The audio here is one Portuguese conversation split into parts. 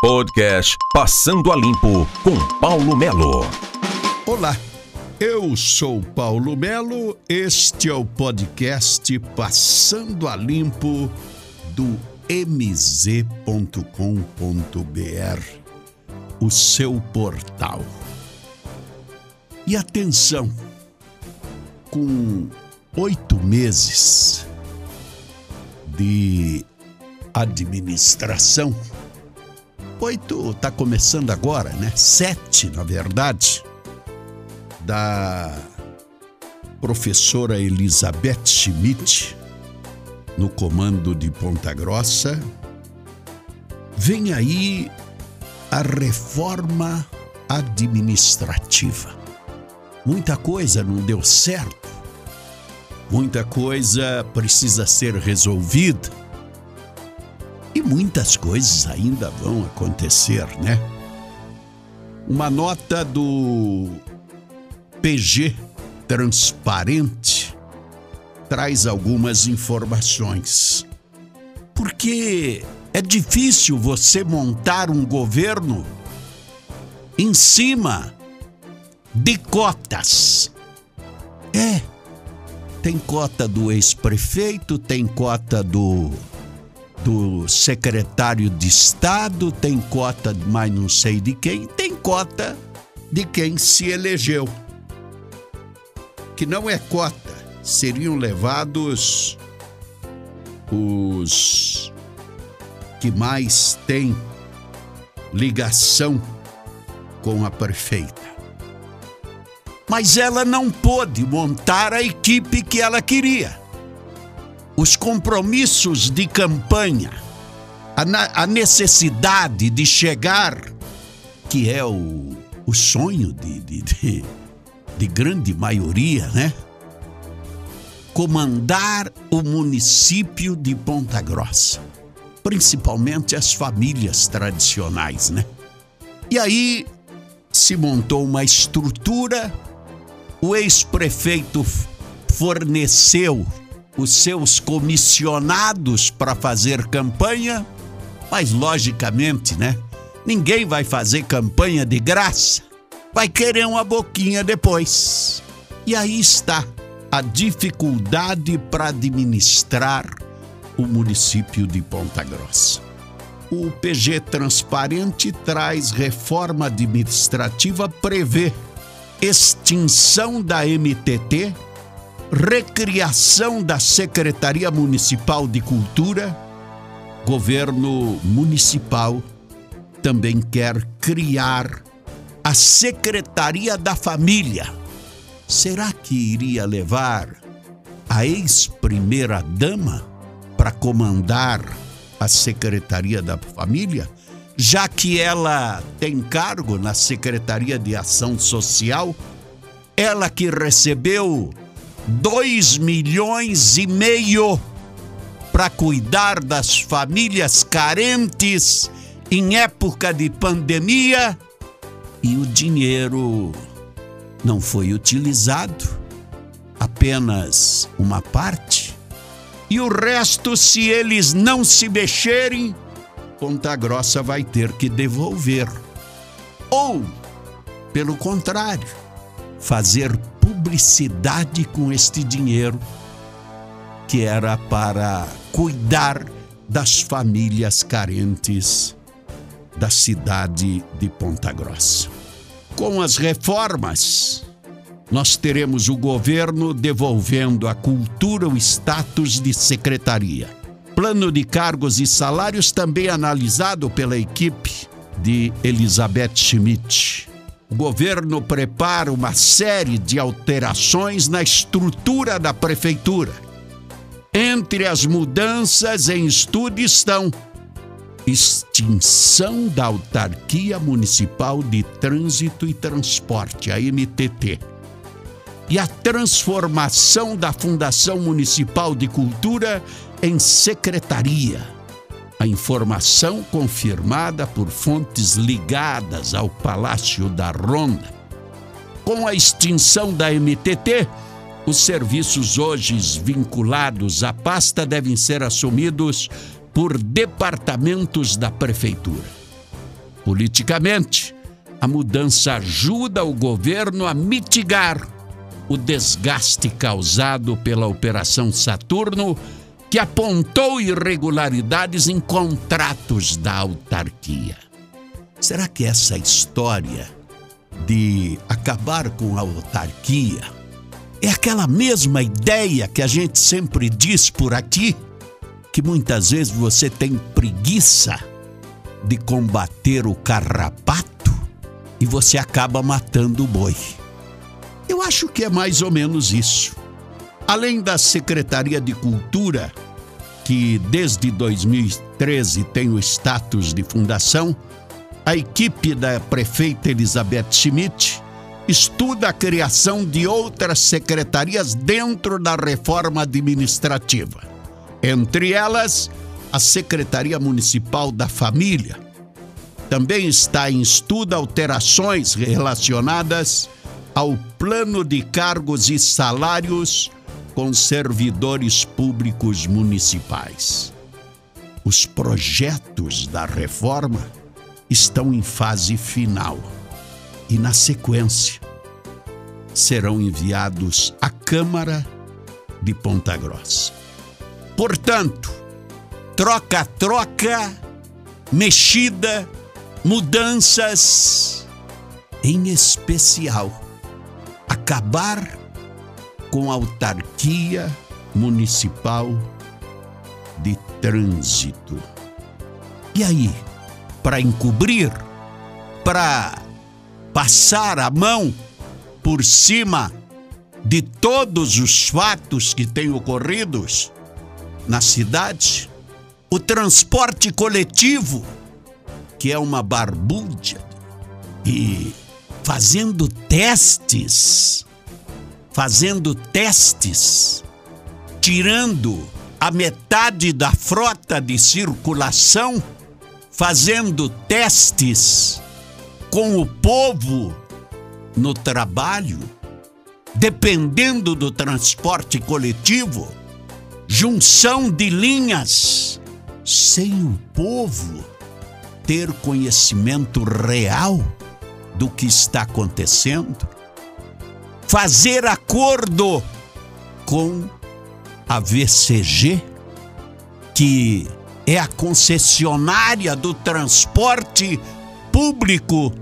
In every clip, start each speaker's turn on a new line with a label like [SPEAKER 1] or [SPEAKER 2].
[SPEAKER 1] Podcast Passando a Limpo com Paulo Melo.
[SPEAKER 2] Olá, eu sou Paulo Melo. Este é o podcast Passando a Limpo do mz.com.br, o seu portal. E atenção, com oito meses de administração, oito está começando agora, né? Sete, na verdade, da professora Elizabeth Schmidt no comando de Ponta Grossa. Vem aí a reforma administrativa. Muita coisa não deu certo. Muita coisa precisa ser resolvida muitas coisas ainda vão acontecer, né? Uma nota do PG Transparente traz algumas informações. Porque é difícil você montar um governo em cima de cotas. É. Tem cota do ex-prefeito, tem cota do do secretário de Estado, tem cota de mais não sei de quem, tem cota de quem se elegeu. Que não é cota, seriam levados os que mais têm ligação com a prefeita. Mas ela não pôde montar a equipe que ela queria os compromissos de campanha, a, a necessidade de chegar, que é o, o sonho de, de, de, de grande maioria, né? Comandar o município de Ponta Grossa, principalmente as famílias tradicionais, né? E aí se montou uma estrutura, o ex-prefeito forneceu os seus comissionados para fazer campanha, mas logicamente, né? Ninguém vai fazer campanha de graça, vai querer uma boquinha depois. E aí está a dificuldade para administrar o município de Ponta Grossa. O PG Transparente traz reforma administrativa, prevê extinção da MTT recriação da Secretaria Municipal de Cultura, governo municipal também quer criar a Secretaria da Família. Será que iria levar a ex-primeira-dama para comandar a Secretaria da Família? Já que ela tem cargo na Secretaria de Ação Social, ela que recebeu 2 milhões e meio para cuidar das famílias carentes em época de pandemia e o dinheiro não foi utilizado, apenas uma parte. E o resto, se eles não se mexerem, Ponta Grossa vai ter que devolver. Ou, pelo contrário, fazer publicidade com este dinheiro que era para cuidar das famílias carentes da cidade de Ponta Grossa. Com as reformas, nós teremos o governo devolvendo à cultura o status de secretaria. Plano de cargos e salários também analisado pela equipe de Elizabeth Schmidt o governo prepara uma série de alterações na estrutura da prefeitura. Entre as mudanças em estudo estão extinção da Autarquia Municipal de Trânsito e Transporte, a MTT, e a transformação da Fundação Municipal de Cultura em secretaria a informação confirmada por fontes ligadas ao Palácio da Ronda. Com a extinção da MTT, os serviços hoje vinculados à pasta devem ser assumidos por departamentos da Prefeitura. Politicamente, a mudança ajuda o governo a mitigar o desgaste causado pela Operação Saturno, que apontou irregularidades em contratos da autarquia. Será que essa história de acabar com a autarquia é aquela mesma ideia que a gente sempre diz por aqui? Que muitas vezes você tem preguiça de combater o carrapato e você acaba matando o boi. Eu acho que é mais ou menos isso. Além da Secretaria de Cultura, que desde 2013 tem o status de fundação, a equipe da prefeita Elizabeth Schmidt estuda a criação de outras secretarias dentro da reforma administrativa. Entre elas, a Secretaria Municipal da Família. Também está em estudo alterações relacionadas ao plano de cargos e salários com servidores públicos municipais. Os projetos da reforma estão em fase final e, na sequência, serão enviados à Câmara de Ponta Grossa. Portanto, troca-troca, mexida, mudanças, em especial acabar com a autarquia municipal de trânsito. E aí, para encobrir, para passar a mão por cima de todos os fatos que têm ocorridos na cidade, o transporte coletivo, que é uma barbúrdia e fazendo testes, fazendo testes, tirando a metade da frota de circulação, fazendo testes com o povo no trabalho, dependendo do transporte coletivo, junção de linhas, sem o povo ter conhecimento real do que está acontecendo, fazer acordo com a VCG, que é a concessionária do transporte público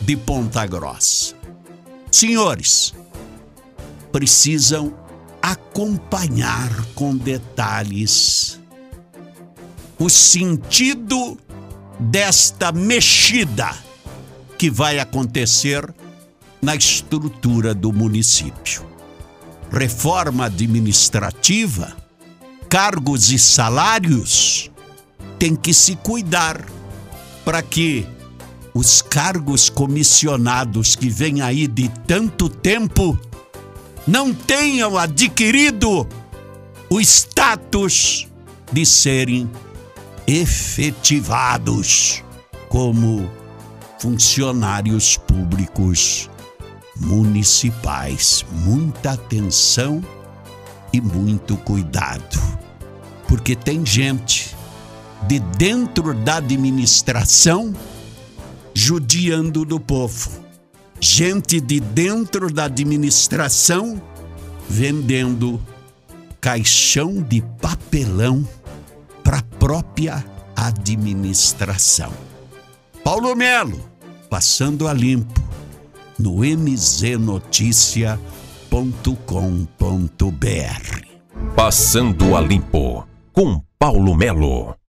[SPEAKER 2] de Ponta Grossa. Senhores, precisam acompanhar com detalhes o sentido desta mexida que vai acontecer na estrutura do município. Reforma administrativa, cargos e salários tem que se cuidar para que os cargos comissionados que vêm aí de tanto tempo não tenham adquirido o status de serem efetivados como funcionários públicos municipais. Muita atenção e muito cuidado, porque tem gente de dentro da administração judiando do povo, gente de dentro da administração vendendo caixão de papelão para a própria administração. Paulo Melo Passando a Limpo no mznoticia.com.br.
[SPEAKER 1] Passando a Limpo com Paulo Melo.